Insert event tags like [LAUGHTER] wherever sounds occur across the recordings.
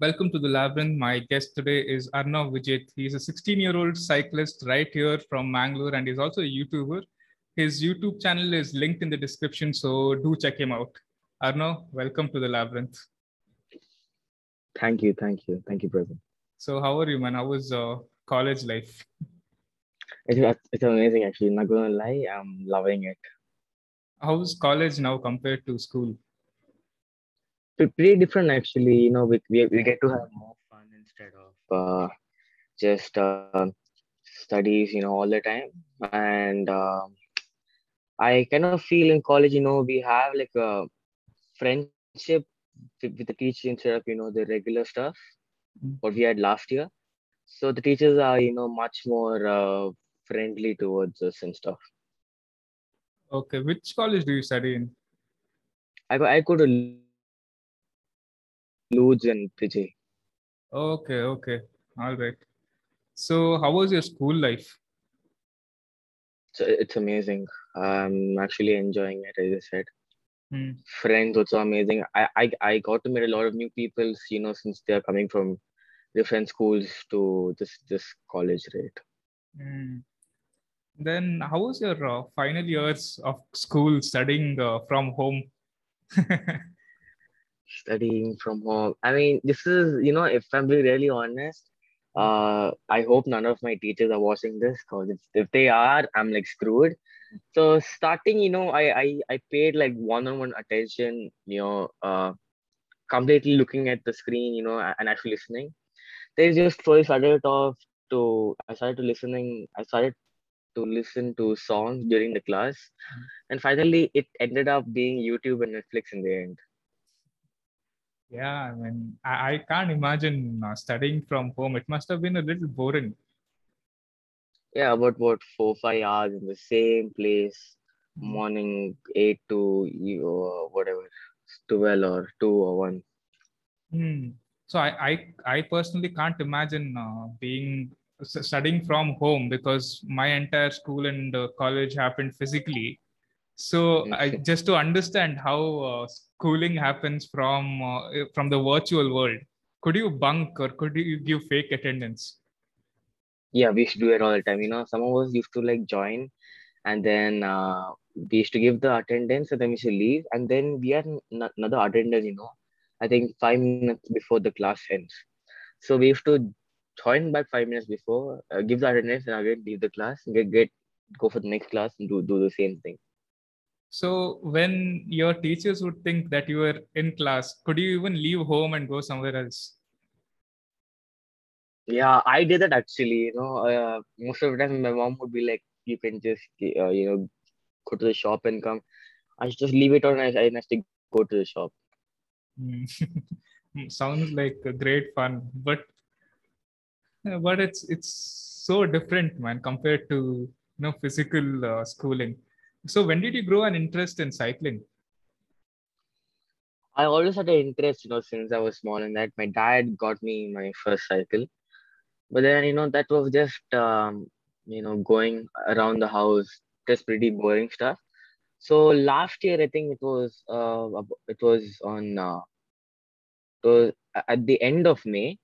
Welcome to the Labyrinth. My guest today is Arnav Vijeth. He's a 16 year old cyclist right here from Mangalore and he's also a YouTuber. His YouTube channel is linked in the description, so do check him out. Arnav, welcome to the Labyrinth. Thank you, thank you, thank you, brother. So, how are you, man? How was uh, college life? It's, it's amazing, actually. Not gonna lie, I'm loving it. How's college now compared to school? Pretty different actually you know we, we, we get to have more fun instead of uh, just uh, studies you know all the time. And uh, i kind of feel in college you know we have like a friendship with, the teacher instead of you know the regular stuff mm-hmm. what we had last year. So the teachers are you know much more uh, friendly towards us and stuff. Okay which college do you study in? I, I go to Lodz and Vijay. Okay, okay. All right. So, how was your school life? So it's amazing. I'm actually enjoying it, as I said. Hmm. Friends also amazing. I, I I got to meet a lot of new people, you know, since they're coming from different schools to this this college, right? Hmm. Then, how was your uh, final years of school studying uh, from home? [LAUGHS] studying from home. I mean, this is, you know, if I'm being really honest, uh, I hope none of my teachers are watching this because if they are, I'm like screwed. So starting, you know, I I, I paid like one-on-one attention, you know, uh, completely looking at the screen, you know, and actually listening. They just slowly started off to I started to listening. I started to listen to songs during the class, and finally it ended up being YouTube and Netflix in the end. Yeah, I mean, I, I can't imagine uh, studying from home. It must have been a little boring. Yeah, about what four five hours in the same place, mm-hmm. morning eight to you uh, whatever twelve or two or one. Hmm. So I, I I personally can't imagine uh, being studying from home because my entire school and uh, college happened physically so I, just to understand how uh, schooling happens from uh, from the virtual world, could you bunk or could you give fake attendance? Yeah, we used to do it all the time. You know, some of us used to like join, and then uh, we used to give the attendance, and then we should leave, and then we had n- another attendance. You know, I think five minutes before the class ends. So we used to join back five minutes before, uh, give the attendance, and again leave the class, get get go for the next class and do do the same thing. So when your teachers would think that you were in class, could you even leave home and go somewhere else? Yeah, I did that actually. You know, uh, most of the time my mom would be like, "You can just, uh, you know, go to the shop and come." I just leave it on. I, I to go to the shop. Hmm. [LAUGHS] Sounds like great fun, but but it's it's so different, man, compared to you know physical uh, schooling so when did you grow an interest in cycling? I always had an interest, you know, since I was small, and that my dad got me my first cycle. But then, you know, that was just, um, you know, going around the house, just pretty boring stuff. So last year, I think it was, uh, it was on, uh, it was at the end of May.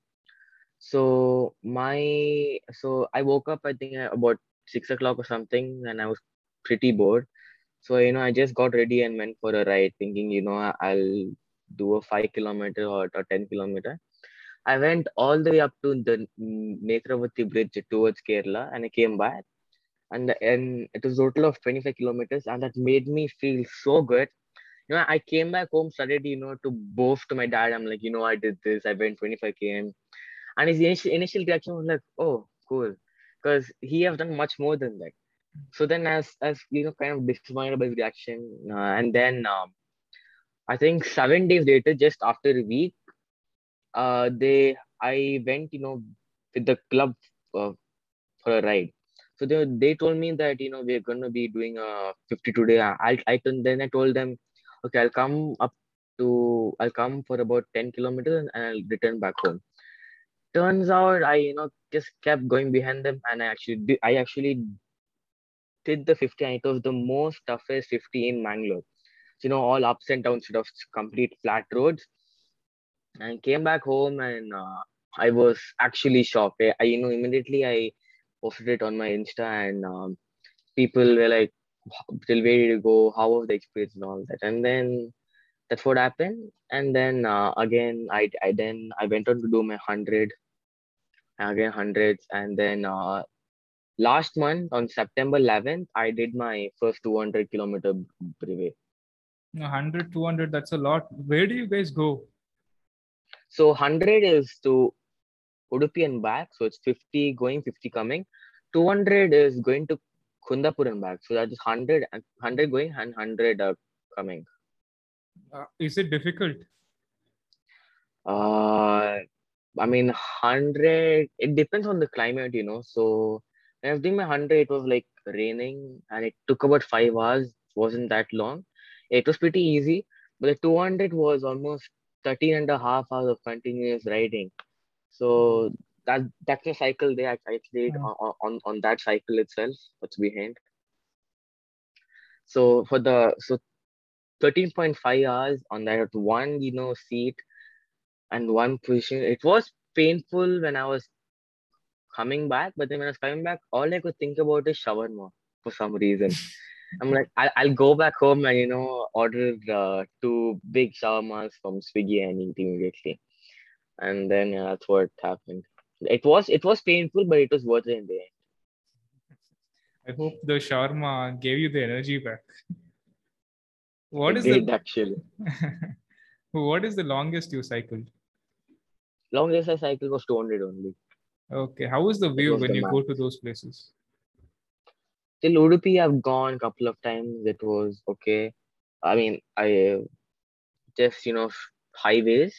So my, so I woke up, I think about six o'clock or something, and I was pretty bored. So, you know, I just got ready and went for a ride thinking, you know, I'll do a five kilometer or, a 10 kilometer. I went all the way up to the Netravati bridge towards Kerala and I came back. And, and it was a total of 25 kilometers and that made me feel so good. You know, I came back home, started, you know, to boast to my dad. I'm like, you know, I did this, I went 25 km. And his initial, initial reaction was like, oh, cool. Because he has done much more than that so then as as you know kind of disappointed by his reaction uh, and then um, i think seven days later just after a week uh, they i went you know with the club uh, for a ride. So they, they told me that you know we're going to be doing a 52 day i i then i told them okay i'll come up to i'll come for about 10 kilometers and i'll return back home. Turns out i you know just kept going behind them and i actually i actually did the 50 and it was the most toughest 50 in Mangalore. You know, all ups and downs of complete flat roads. and came back home and uh, I was actually shocked. I, I, you know immediately I posted it on my Insta and um, people were like, "Till where did you go? How was the experience and all that?" And then that's what happened. And then uh, again, I I then I went on to do my hundred, again hundreds, and then uh, last month on September 11th, I did my first 200 kilometer brevet. 100, 200, that's a lot. Where do you guys go? So 100 is to Udupi and back. So it's 50 going, 50 coming. 200 is going to Kundapur and back. So that is 100, 100 going and 100 uh, coming. Uh, is it difficult? Uh, I mean, 100, it depends on the climate, you know. So I was doing my 100, it was like raining and it took about five hours. It wasn't that long. It was pretty easy. But the 200 was almost 13 and a half hours of continuous riding. So that that's a cycle they actually Yeah. on, on, on that cycle itself, what's behind. So for the so 13.5 hours on that one, you know, seat and one position. It was painful when I was coming back, but then when I was coming back, all I could think about is shawarma for some reason. [LAUGHS] I'm like, I'll, I'll go back home and you know order uh, two big shawarmas from Swiggy and eat immediately, and then yeah, that's what happened. It was it was painful, but it was worth it in the end. I hope the shawarma gave you the energy back. What It is did the actually. [LAUGHS] what is the longest you cycled? Longest I cycled was 200 only. Okay, how is the view when the you go to those places? Till Udupi, I've gone a couple of times. It was okay. I mean, I just you know highways,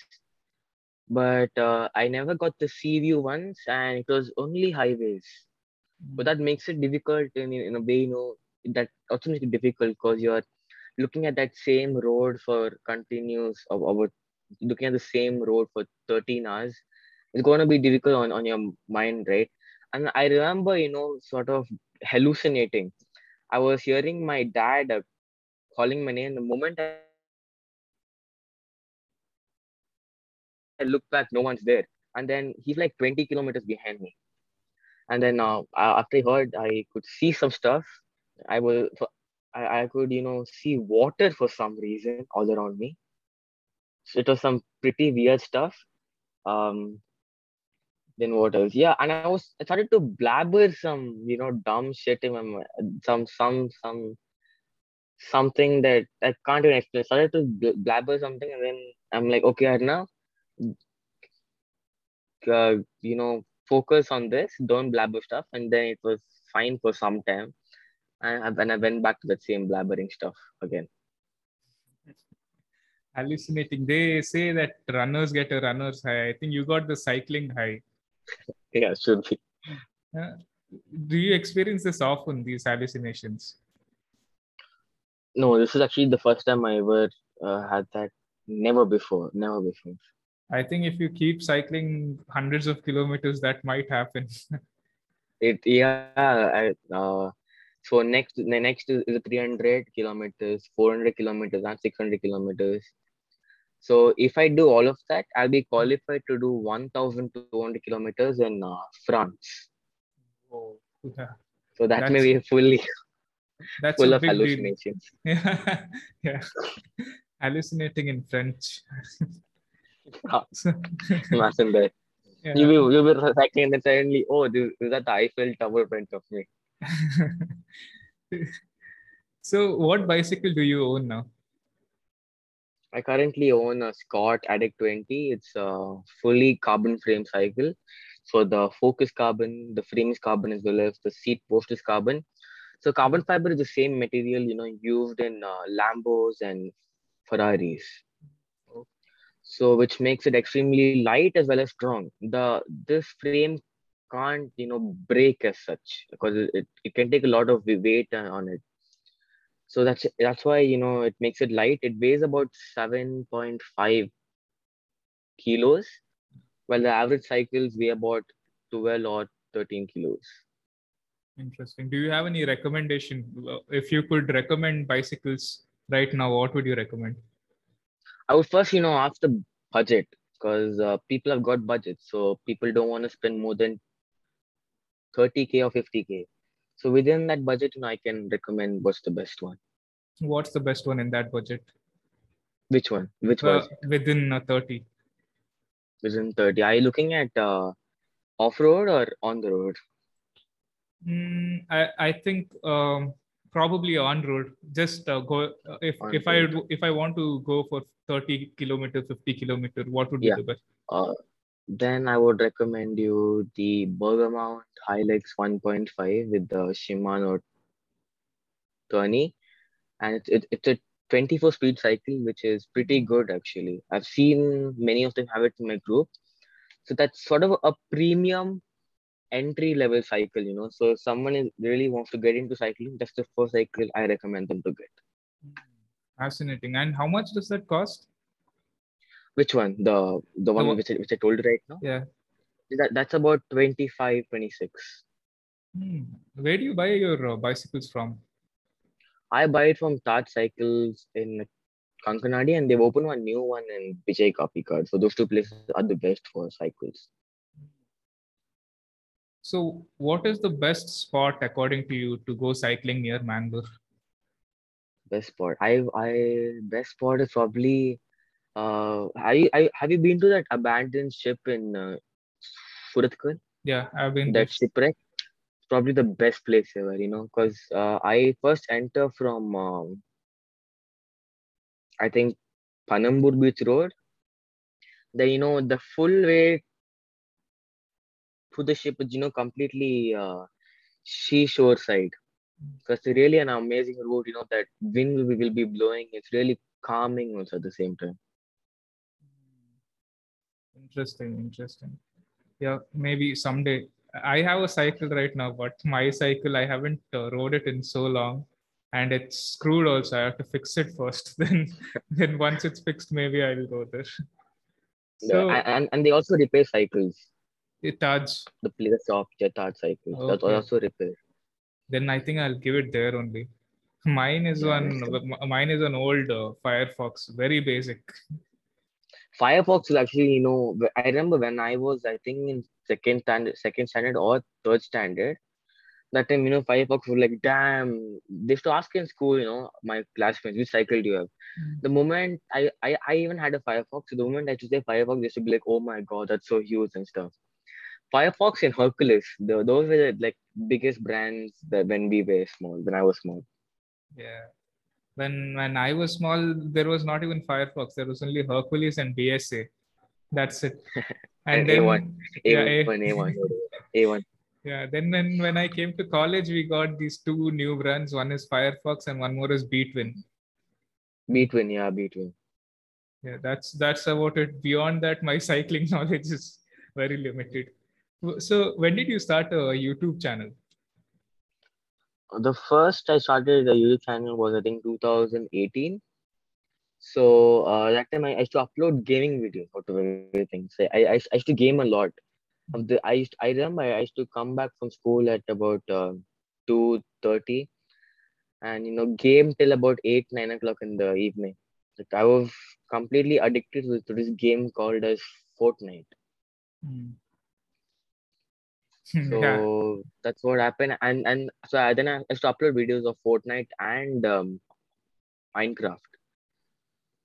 but uh, I never got the sea view once, and it was only highways. But that makes it difficult in in a way. You know that also makes it difficult because you're looking at that same road for continuous of about looking at the same road for 13 hours. It's going to be difficult on on your mind, right? And I remember, you know, sort of hallucinating. I was hearing my dad uh, calling my name. The moment I look back, no one's there. And then he's like 20 kilometers behind me. And then uh, after I heard, I could see some stuff. I was, I, I could, you know, see water for some reason all around me. So it was some pretty weird stuff. Um, then what else? Yeah, and I was I started to blabber some, you know, dumb shit in my mi- some some some something that I can't even explain. I started to blabber something, and then I'm like, okay, Arna, uh, you know, focus on this. Don't blabber stuff. And then it was fine for some time, and then I went back to that same blabbering stuff again. Hallucinating. They say that runners get a runner's high. I think you got the cycling high. [LAUGHS] Yeah, should be. Uh, do you experience this often, these hallucinations? No, this is actually the first time I ever uh, had that. Never before. Never before. I think if you keep cycling hundreds of kilometers, that might happen. [LAUGHS] It yeah. I, uh, so next the next is, is 300 kilometers, 400 kilometers, and 600 kilometers. So if I do all of that, I'll be qualified to do 1,200 kilometers in uh, France. oh, yeah. So that may That's- be fully [LAUGHS] That's full of deal. hallucinations. [LAUGHS] Yeah. yeah. Hallucinating in French. [LAUGHS] Imagine that. yeah. You will you will cycling and then suddenly, oh, this is that the Eiffel Tower in front of me. so, what bicycle do you own now? I currently own a Scott Addict 20. It's a fully carbon frame cycle. So the fork is carbon, the frame is carbon as well as the seat post is carbon. So carbon fiber is the same material, you know, used in uh, Lambos and Ferraris. So which makes it extremely light as well as strong. The this frame can't, you know, break as such because it, it, can take a lot of weight on it. So that's that's why you know it makes it light. It weighs about seven point five kilos, while the average cycles weigh about twelve or thirteen kilos. Interesting. Do you have any recommendation? If you could recommend bicycles right now, what would you recommend? I would first, you know, ask the budget. because uh, people have got budgets, so people don't want to spend more than 30k or 50k. So within that budget, you know, I can recommend what's the best one. What's the best one in that budget? Which one? Which Uh, was within uh, 30. within 30? Are you looking at uh, off road or on the road? Mm, I, I think um, probably on road. Just uh, go uh, if On if I road. do- if I want to go for 30 kilometer, 50 kilometer, what would be the best? Then I would recommend you the Bergamont Helix 1.5 with the Shimano tourney, and it's it, it's a 24 speed cycle, which is pretty good actually. I've seen many of them have it in my group, so that's sort of a premium entry level cycle, you know. So someone is, really wants to get into cycling, that's the first cycle I recommend them to get. Fascinating. And how much does that cost? Which one? The the one one- which I, which I told you right now. Yeah. That that's about 25, 26. Hmm. Where do you buy your uh, bicycles from? I buy it from Taj Cycles in Kankanadi, and they've opened one new one in Bejai Kapikad. So those two places are the best for cycles. So, what is the best spot according to you to go cycling near Mangalore? Best spot. I I best spot is probably. Uh, I, I have you been to that abandoned ship in uh? Yeah, I've been That shipwreck. Probably the best place ever, you know, because uh, I first enter from um, I think Panambur Beach Road. Then you know the full way to the ship is you know completely uh, seashore side. Because it's really an amazing route. You know that wind will be, will be blowing. It's really calming also at the same time. Interesting, interesting. Yeah, maybe someday. I have a cycle right now, but my cycle I haven't uh, rode it in so long, and it's screwed. Also, I have to fix it first. [LAUGHS] Then, then once it's fixed, maybe I will go there. So, Yeah, and and they also repair cycles. it Taj. The place of Jetard cycles. That's also repair. Then I think I'll give it there only. Mine is Yeah, one. Mine is an old uh, Firefox, very basic. Firefox is actually, you know, I remember when I was, I think in second standard, second standard or third standard, that time, you know, Firefox was like, damn, they used to ask in school, you know, my classmates, which cycle do you have? Mm. The moment I, I, I even had a Firefox, so the moment I used to say Firefox, they used to be like, oh my God, that's so huge and stuff. Firefox and Hercules, the, those were the like biggest brands that when we were small, when I was small. Yeah. When when I was small, there was not even Firefox. There was only Hercules and BSA. That's it. And [LAUGHS] And then A1, yeah, A1, A- A1, A1. [LAUGHS] yeah. Then when when I came to college, we got these two new brands. One is Firefox and one more is Beatwin. Beatwin, yeah, Beatwin. Yeah, that's that's about it. Beyond that, my [LAUGHS] cycling knowledge is very limited. So when did you start a YouTube channel? The first I started the YouTube channel was I think 2018. So uh, that time I, used to upload gaming videos out of everything. So I, I, I used to game a lot. Of the I used I remember I used to come back from school at about uh, two thirty, and you know game till about eight nine o'clock in the evening. Like I was completely addicted to, to this game called as Fortnite. Hmm. So yeah. that's what happened, and and so I, then I used to upload videos of Fortnite and um, Minecraft.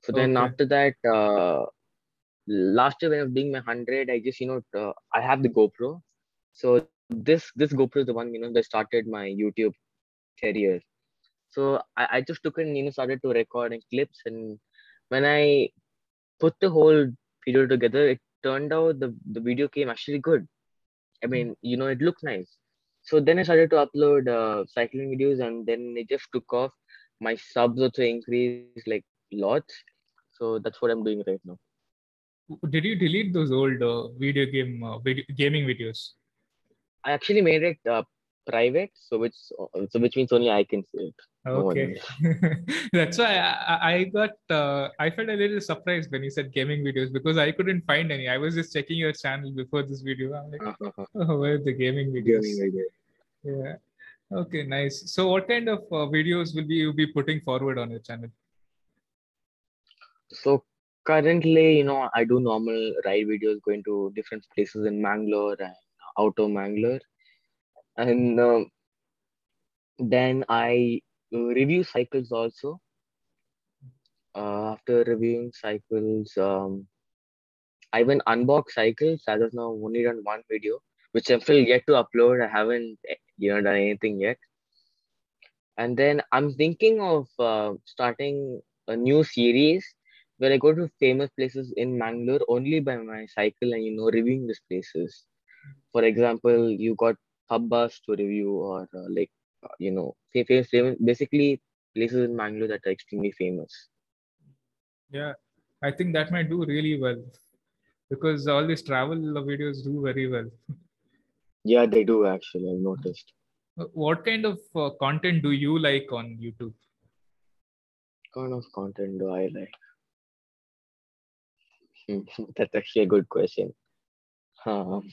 So then Okay. after that, uh, last year when I was doing my hundred, I just you know uh, I have the GoPro. So this this GoPro is the one you know that started my YouTube career. So I, I just took it and you know started to recording clips, and when I put the whole video together, it turned out the the video came actually good. I mean, you know, it looked nice. So then I started to upload uh, cycling videos, and then it just took off. My subs also increased like lots. So that's what I'm doing right now. Did you delete those old uh, video game uh, video, gaming videos? I actually made it uh, private, so which so which means only I can see it. No Okay, [LAUGHS] that's why I, I- got uh, I felt a little surprised when you said gaming videos because I couldn't find any. I was just checking your channel before this video. I'm like, else. oh, where are the gaming videos? Gaming. Yeah. Okay, nice. So, what kind of uh, videos will be you be putting forward on your channel? So currently, you know, I do normal ride videos going to different places in Mangalore and out of Mangalore. And um, then I uh, review cycles also. Uh, after reviewing cycles, um, I even unbox cycles. As of now, only done one video, which I'm still yet to upload. I haven't, eh, you know, done anything yet. And then I'm thinking of uh, starting a new series where I go to famous places in Mangalore only by my cycle and you know reviewing these places. For example, you got hubbas to review or uh, like uh, you know famous, famous basically places in Mangalore that are extremely famous. Yeah, I think that might do really well because all these travel videos do very well. [LAUGHS] Yeah, they do actually. I've noticed. What kind of uh, content do you like on YouTube? kind of content do I like? [LAUGHS] That's actually a good question. Um,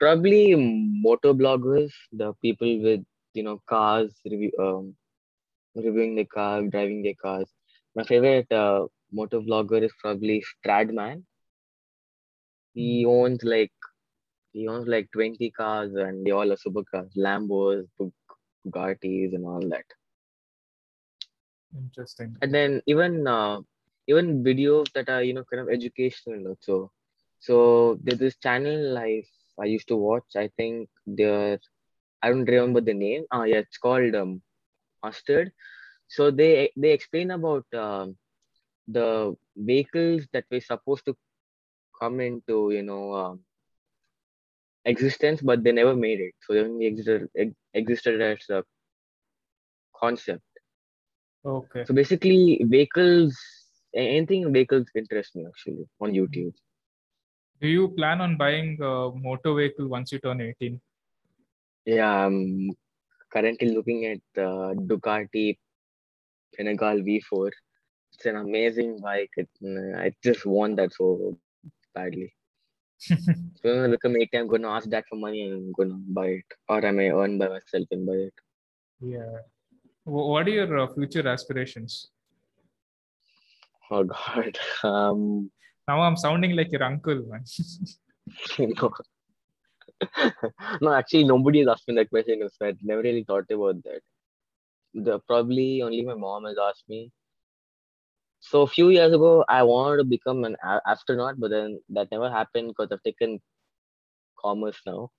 probably motor vloggers, the people with you know cars review, um, reviewing the car, driving their cars. My favorite uh, motor vlogger is probably Stradman. He owns like he owns like 20 cars and they all are supercars, Lambos, Bugattis, and all that. Interesting. And then even uh, even videos that are you know kind of educational also. So there's this channel I I used to watch. I think they're I don't remember the name. Ah, yeah, it's called um, Mustard. So they they explain about um, the vehicles that were supposed to come into you know um, existence, but they never made it. So they only existed existed as a concept. Okay. So basically, vehicles, anything vehicles interest me actually on YouTube. Do you plan on buying a motor vehicle once you turn 18? Yeah, I'm currently looking at the Ducati Panigale V4. It's an amazing bike. It, I just want that so badly. [LAUGHS] so when I become 18, I'm going to ask that for money and I'm going to buy it. Or I may earn by myself and buy it. Yeah. What are your uh, future aspirations? Oh God. [LAUGHS] Um, now I'm sounding like your uncle, man. [LAUGHS] no. actually, nobody has asked me that question. So I never really thought about that. The probably only my mom has asked me. So a few years ago, I wanted to become an astronaut, but then that never happened because I've taken commerce now.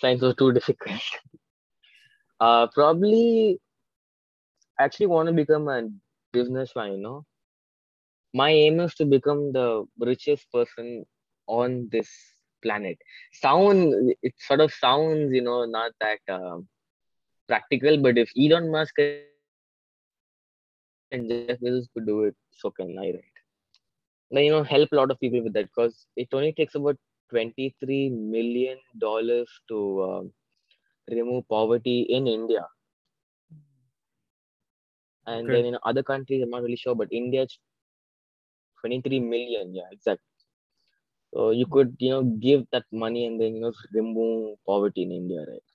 Science was too [LAUGHS] difficult. uh, probably I actually want to become a businessman, you know. My aim is to become the richest person on this planet. Sound it sort of sounds, you know, not that uh, practical, but if Elon Musk and Jeff Bezos could do it, so can I, right? Then you know, help a lot of people with that because it only takes about twenty-three million dollars to uh, remove poverty in India and Okay. then in other countries i'm not really sure but india 23 million yeah exactly so you could you know give that money and then you know remove poverty in india right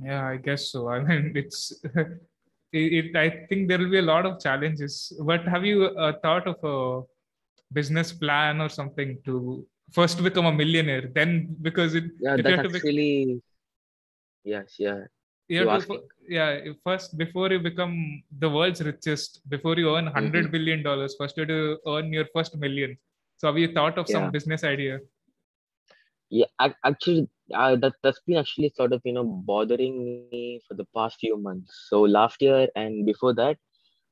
Yeah, I guess so. [LAUGHS] I mean, it's [LAUGHS] it, it. I think there will be a lot of challenges. But have you uh, thought of a business plan or something to first become a millionaire? Then, because it, yeah that's have to bec- actually yes yeah you have to, yeah, first before you become the world's richest, before you earn 100 Mhm. billion dollars, first you have to earn your first million. So, have you thought of some business idea? yeah actually uh, that, that's been actually sort of you know bothering me for the past few months so last year and before that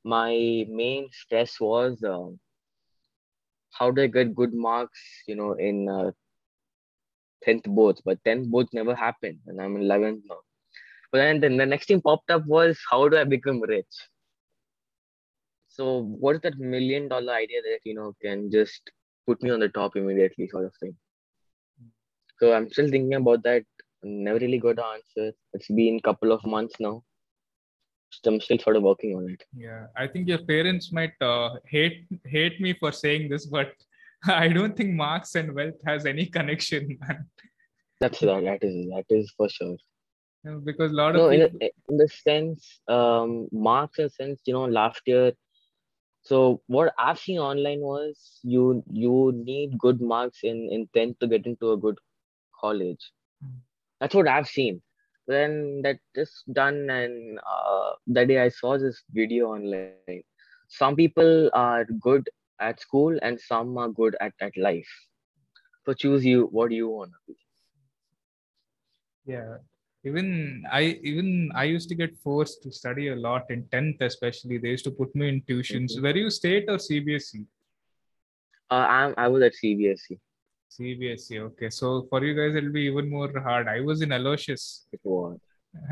my main stress was uh, how do i get good marks you know in uh, 10th boards but 10th boards never happened and i'm in 11th now but then, the next thing popped up was how do i become rich? So what is that million dollar idea that you know can just put me on the top immediately sort of thing? So i'm still thinking about that. Never really got an answer. It's been a couple of months now. So i'm still sort of working on it. Yeah, I think your parents might uh, hate hate me for saying this, but [LAUGHS] I don't think marks and wealth has any connection, man. that's that that is that is for sure Because a lot no of in, people, a, in the sense um marks in sense you know last year So what I've seen online was you you need good marks in in tenth to get into a good college. That's what I've seen. Then that is done, and uh, that day I saw this video online. Some people are good at school, and some are good at at life. So choose you what do you want to be. Yeah. Even I even I used to get forced to study a lot in 10th, especially. They used to put me in tuitions. Mhm. Were you state or CBSE? Uh, I'm I was at CBSE. CBSE. Okay. So for you guys, it'll be even more hard. I was in Aloysius. It was. [LAUGHS]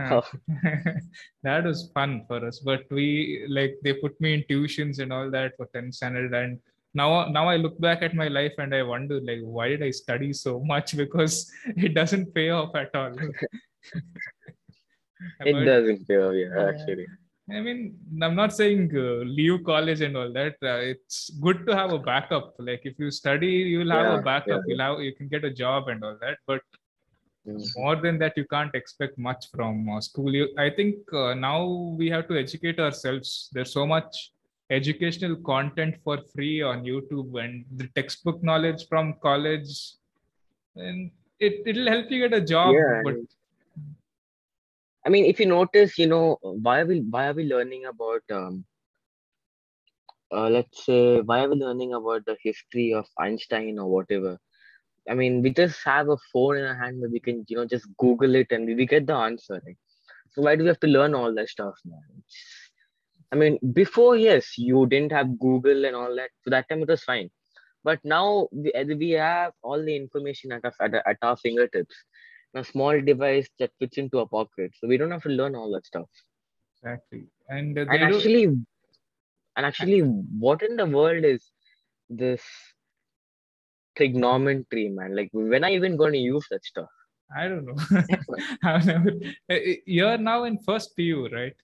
that was fun for us. But we like they put me in tuitions and all that for 10th standard. And now now I look back at my life and I wonder like why did I study so much? [LAUGHS] Because it doesn't pay off at all. [LAUGHS] [LAUGHS] It But- doesn't feel yeah, actually. I mean, I'm not saying uh, leave college and all that. Uh, it's good to have a backup. Like if you study, you'll have Yeah, a backup. yeah. You'll have you can get a job and all that. But Mhm. more than that, you can't expect much from uh, school. You, I think uh, now we have to educate ourselves. There's so much educational content for free on YouTube and the textbook knowledge from college, and it it'll help you get a job. Yeah, but I mean, if you notice, you know, why are we why are we learning about um uh, let's say why are we learning about the history of Einstein or whatever? I mean, we just have a phone in our hand where we can, you know, just Google it and we, get the answer, right? So why do we have to learn all that stuff, man? I mean, before, yes, you didn't have Google and all that. So that time it was fine. But now we, we have all the information at, our- at our fingertips. A small device that fits into a pocket. So we don't have to learn all that stuff. exactly, and uh, And do- actually, and actually, what in the world is this trigonometry, man? Like, when are you even going to use that stuff? I don't know. I've never. You're now in first PU, right?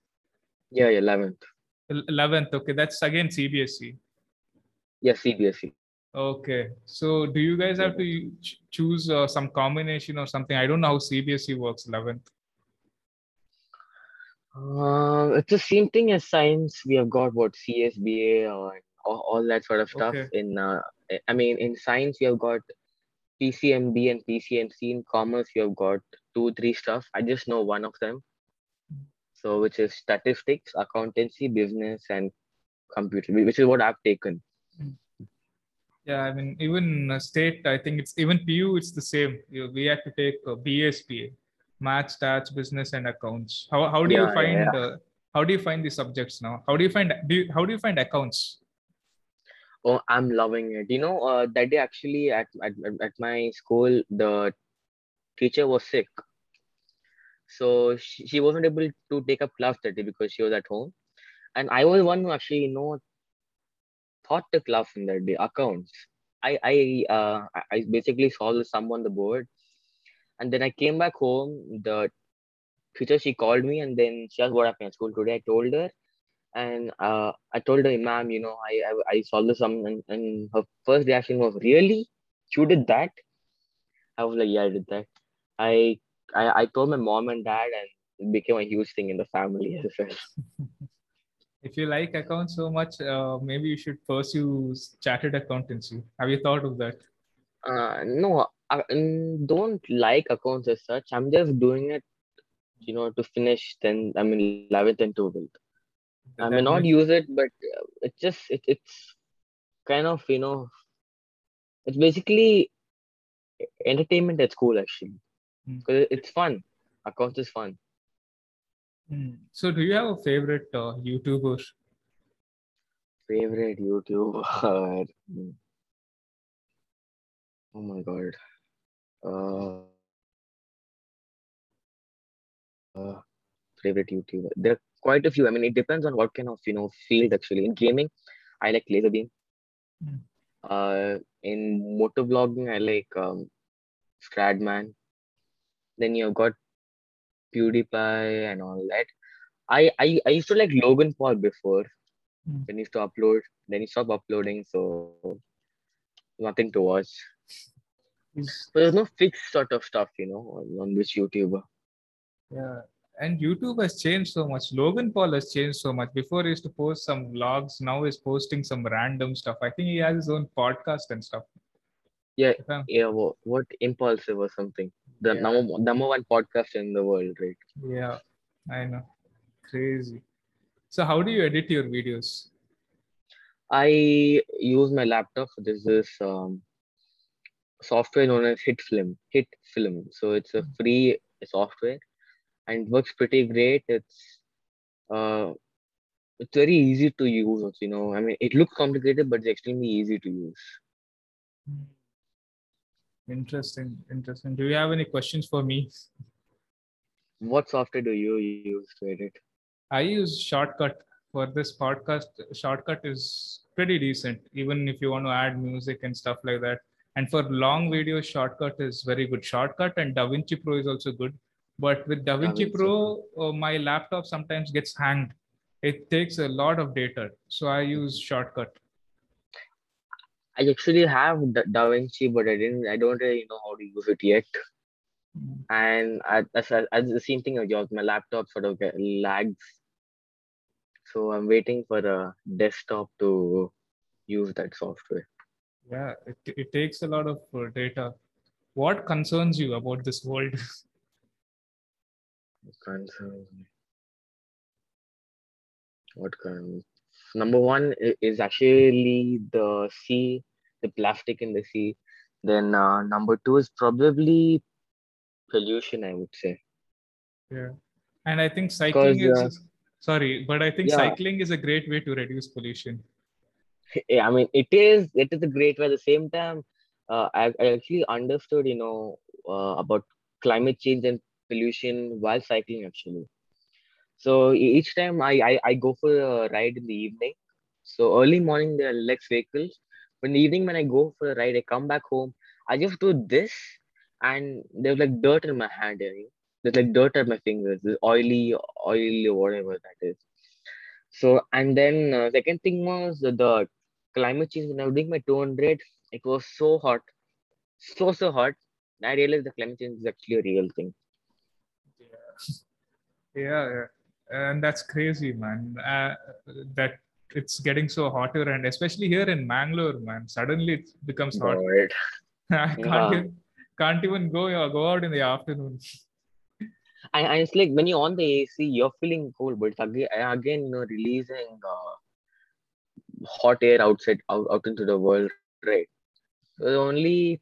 Yeah, 11th. Eleventh. Okay, that's again CBSE. Yeah, CBSE. Okay, so do you guys have to ch- choose uh, some combination or something? I don't know how CBSE works. Eleventh. Uh, it's the same thing as science. We have got what CSBA or all, all that sort of stuff. Okay. In uh, I mean, in science, we have got PCMB and PCMC. In commerce, we have got two, three stuff. I just know one of them. So, which is statistics, accountancy, business, and computer, which is what I've taken. Yeah, I mean even uh, state. I think it's even PU. It's the same. You, we have to take uh, BSPA, math, stats, business, and accounts. How how do you Yeah, yeah, find yeah. Uh, how do you find the subjects now? How do you find do you, how do you find accounts? Oh, I'm loving it. You know, uh, that day actually at, at at my school, the teacher was sick, so she, she wasn't able to take up class that day because she was at home, and I was one who actually you know taught the class in that day accounts. I I uh I- basically solved the sum on the board, and then I came back home. The teacher she called me and then she asked what happened at school today. I told her, and uh, I told her, Ma'am, you know, I I, I solved the sum, and, and her first reaction was, Really? You did that? I was like, Yeah, I did that. I I, I told my mom and dad, and it became a huge thing in the family as well. [LAUGHS] If you like accounts so much, uh, maybe you should pursue chartered accountancy. Have you thought of that? Uh, no, I mm, don't like accounts as such. I'm just doing it, you know, to finish 10, I mean, 11th and 12th. I may not use it, but uh, it's just, it, it's kind of, you know, it's basically entertainment at school, actually. Hmm. Because it's fun. Accounts is fun. Hmm. So, do you have a favorite uh, YouTuber? Favorite YouTuber. Hmm. Oh my God. Uh, uh, favorite YouTuber. There are quite a few. I mean, it depends on what kind of, you know, field actually. In gaming, I like Laserbeam. Hmm. Uh, in motor vlogging, I like um, Stradman. Then you've got PewDiePie and all that. I, I, I used to like Logan Paul before. Hmm. Then he used to upload. Then he stopped uploading, so nothing to watch. But there's no fixed sort of stuff, you know, on, on which YouTuber. yeah, and YouTube has changed so much. Logan Paul has changed so much. Before he used to post some vlogs, now he's posting some random stuff. I think he has his own podcast and stuff. Yeah, Yeah. yeah. What, what impulsive or something? The Yeah. number number one podcast in the world, right? Yeah, I know. Crazy. So how do you edit your videos? I use my laptop. There's this is um, software known as HitFilm. HitFilm. So it's a free software, and works pretty great. It's uh, it's very easy to use. You know, I mean, it looks complicated, but it's extremely easy to use. Interesting, interesting. Do you have any questions for me? What software do you use to edit? I use Shotcut for this podcast. Shotcut is pretty decent, even if you want to add music and stuff like that. And for long videos, Shotcut is very good. Shotcut and DaVinci Pro is also good. But with DaVinci DaVinci Pro, uh, my laptop sometimes gets hanged. It takes a lot of data. So I use Shotcut. I actually have Da- DaVinci, but I didn't. I don't really know how to use it yet. And I, that's, that's the same thing as yours. My laptop sort of lags, so I'm waiting for a desktop to use that software. Yeah, it, it takes a lot of uh, data. What concerns you about this world? Concerns me. What kind? Number one is actually the sea, the plastic in the sea. Then uh, number two is probably pollution. I would say. Yeah. And I think cycling is sorry, but I think yeah. cycling is a great way to reduce pollution. yeah, I mean, it is it is a great way. At the same time, uh, I, I actually understood, you know, uh, about climate change and pollution while cycling actually. So each time I, I I go for a ride in the evening. So early morning there are less vehicles. But in the evening when I go for a ride, I come back home. I just do this, and there's like dirt in my hand. You know? There's like dirt at my fingers. There's oily, oily, whatever that is. So and then uh, second thing was the, the climate change. When I was doing my 200, it was so hot, so so hot. I realized the climate change is actually a real thing. Yeah, yeah. And that's crazy, man. Uh, that it's getting so hotter, and especially here in Mangalore, man. Suddenly it becomes hot. But [LAUGHS] I can't Yeah. even, can't even go uh, go out in the afternoon. and, and it's like when you're on the AC, you're feeling cold, but it's again, again you know, releasing uh, hot air outside out, out into the world, right? So the only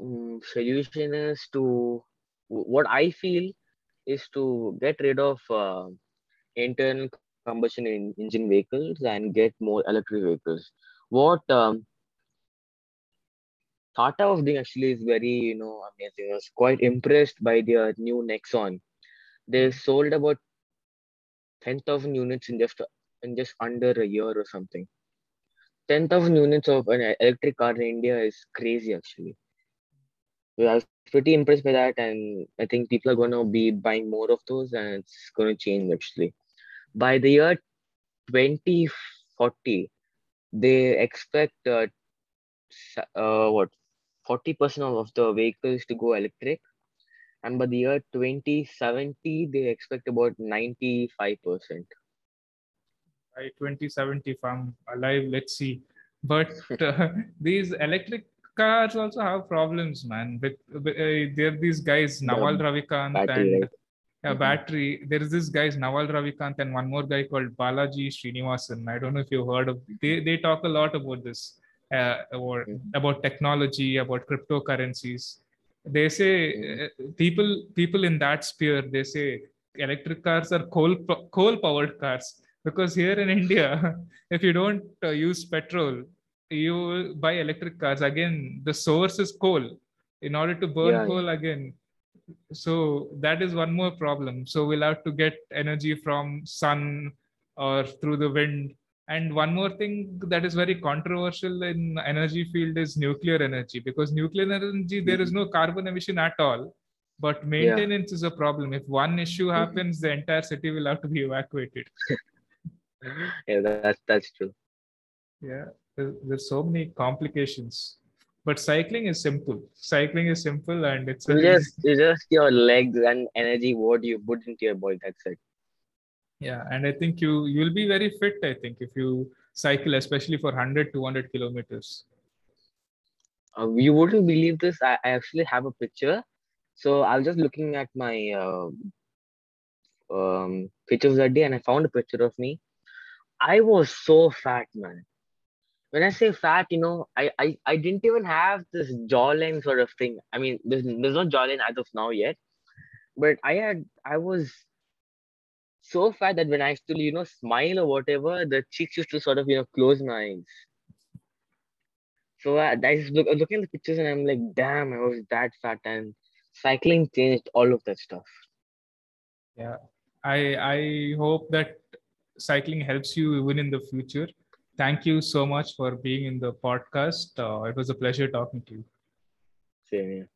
um, solution is to what I feel is to get rid of uh, internal combustion in, engine vehicles and get more electric vehicles. What um, Tata was doing actually is very, you know, amazing. I was quite impressed by their new Nexon. They sold about 10,000 units in just in just under a year or something. 10,000 units of an electric car in India is crazy actually. I was pretty impressed by that, and I think people are going to be buying more of those, and it's going to change actually. By the year 2040, they expect uh, uh, what 40% of the vehicles to go electric, and by the year 2070, they expect about 95%. By 2070, if I'm alive, let's see. But [LAUGHS] uh, these electric cars also have problems, man. With, with uh, there are these guys, Naval Ravikant battery, and right? yeah, Mhm. battery. There is this guys, Naval Ravikant, and one more guy called Balaji Srinivasan. I don't know if you've heard of. They they talk a lot about this, uh, about, Mhm. about technology, about cryptocurrencies. They say Mhm. uh, people people in that sphere. They say electric cars are coal coal powered cars because here in India, [LAUGHS] if you don't uh, use petrol, you buy electric cars. Again, the source is coal. In order to burn Yeah, yeah. coal again, so that is one more problem so we'll have to get energy from sun or through the wind and one more thing that is very controversial in energy field is nuclear energy because nuclear energy there is no carbon emission at all but maintenance is a problem if one issue Mhm. happens the entire city will have to be evacuated [LAUGHS] Yeah, that's that's true. yeah there's so many complications but cycling is simple cycling is simple and it's You just, you just your legs and energy, what you put into your body. That's it. yeah and i think you you'll be very fit i think if you cycle especially for 100 200 kilometers Uh, you wouldn't believe this. I, I actually have a picture. So I was just looking at my uh, um, pictures that day and I found a picture of me. I was so fat, man. When I say fat, you know, I, I, I didn't even have this jawline sort of thing. I mean, there's, there's no jawline as of now yet. But I had, I was so fat that when I used to, you know, smile or whatever, the cheeks used to sort of, you know, close my eyes. So I, I just look, looking at the pictures and I'm like, damn, I was that fat. And cycling changed all of that stuff. yeah i i hope that cycling helps you even in the future thank you so much for being in the podcast uh, it was a pleasure talking to you Same here.